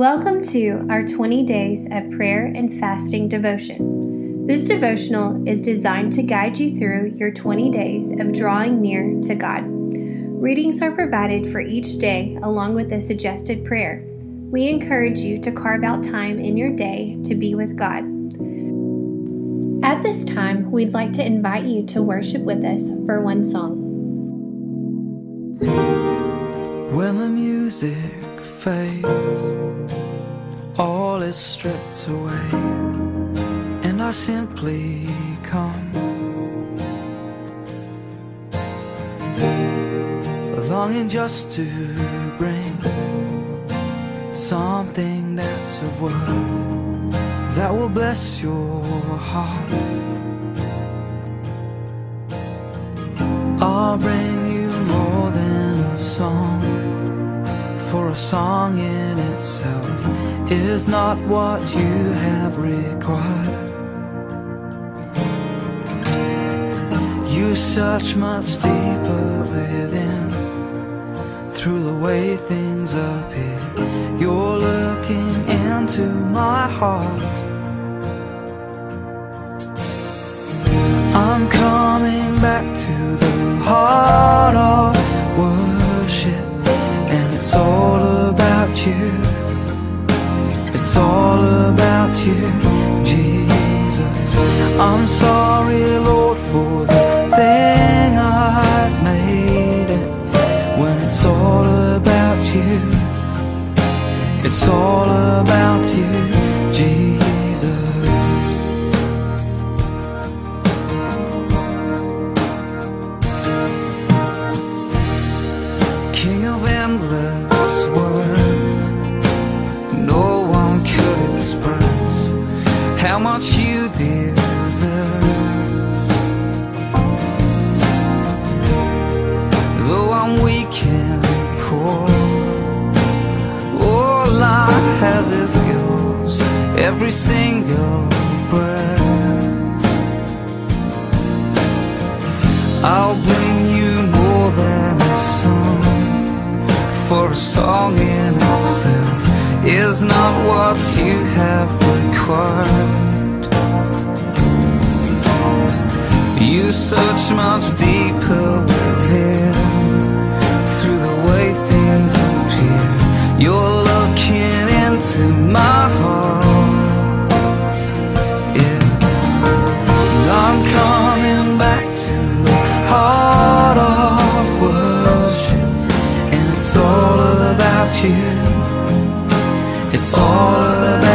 Welcome to our 20 days of prayer and fasting devotion. This devotional is designed to guide you through your 20 days of drawing near to God. Readings are provided for each day along with a suggested prayer. We encourage you to carve out time in your day to be with God. At this time, we'd like to invite you to worship with us for one song. When the music fades, all is stripped away, and I simply come. Longing just to bring something that's of worth that will bless your heart. I'll bring you more than a song, for a song in itself is not what you have required. You search much deeper within through the way things appear. You're looking into my heart. I'm coming back to you. It's all about you, Jesus. I'm sorry, deserve. Though I'm weak and poor, all I have is yours, every single breath. I'll bring you more than a song, for a song in itself is not what you have required. You search much deeper within through the way things appear. You're looking into my heart. Yeah. I'm coming back to the heart of worship, and it's all about you. It's all about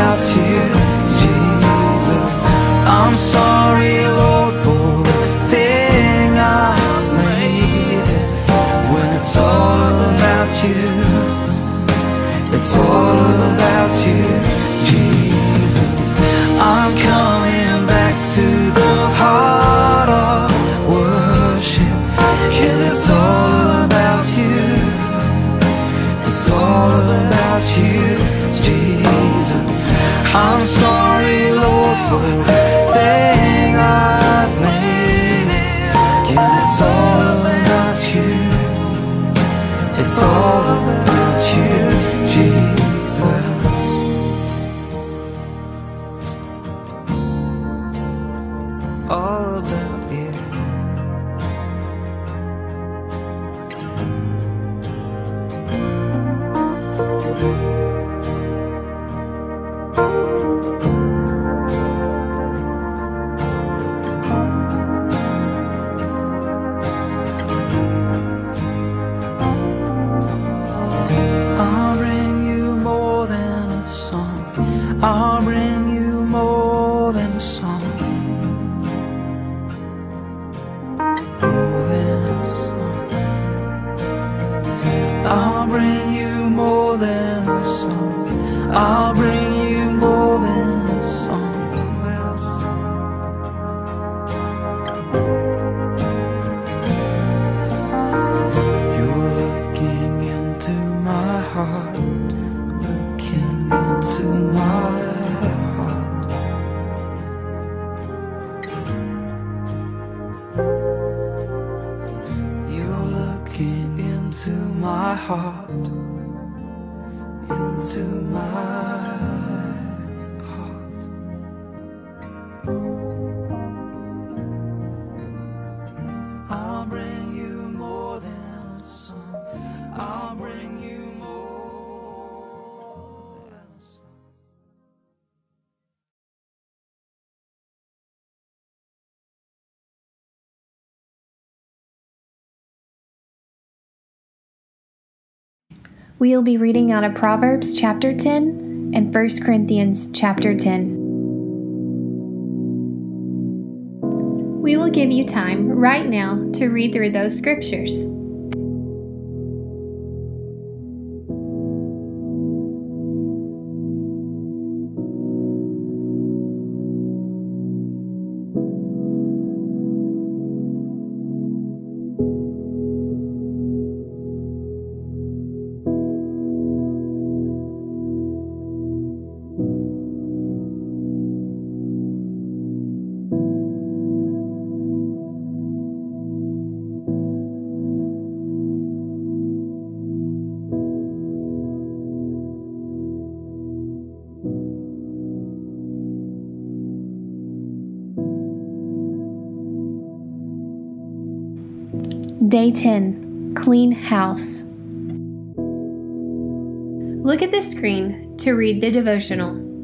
I'm sorry, Lord, for the thing I've made. Cause it's all about you. It's all about you, Jesus. All into my heart, into my heart. We'll be reading out of Proverbs chapter 10 and 1 Corinthians chapter 10. We will give you time right now to read through those scriptures. Day 10 Clean House. Look at the screen to read the devotional.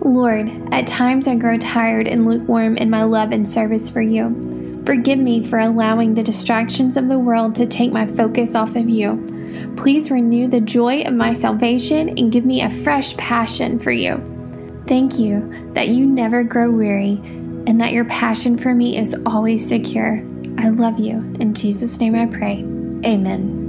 Lord, at times I grow tired and lukewarm in my love and service for you. Forgive me for allowing the distractions of the world to take my focus off of you. Please renew the joy of my salvation and give me a fresh passion for you. Thank you that you never grow weary and that your passion for me is always secure. I love you. In Jesus' name I pray. Amen.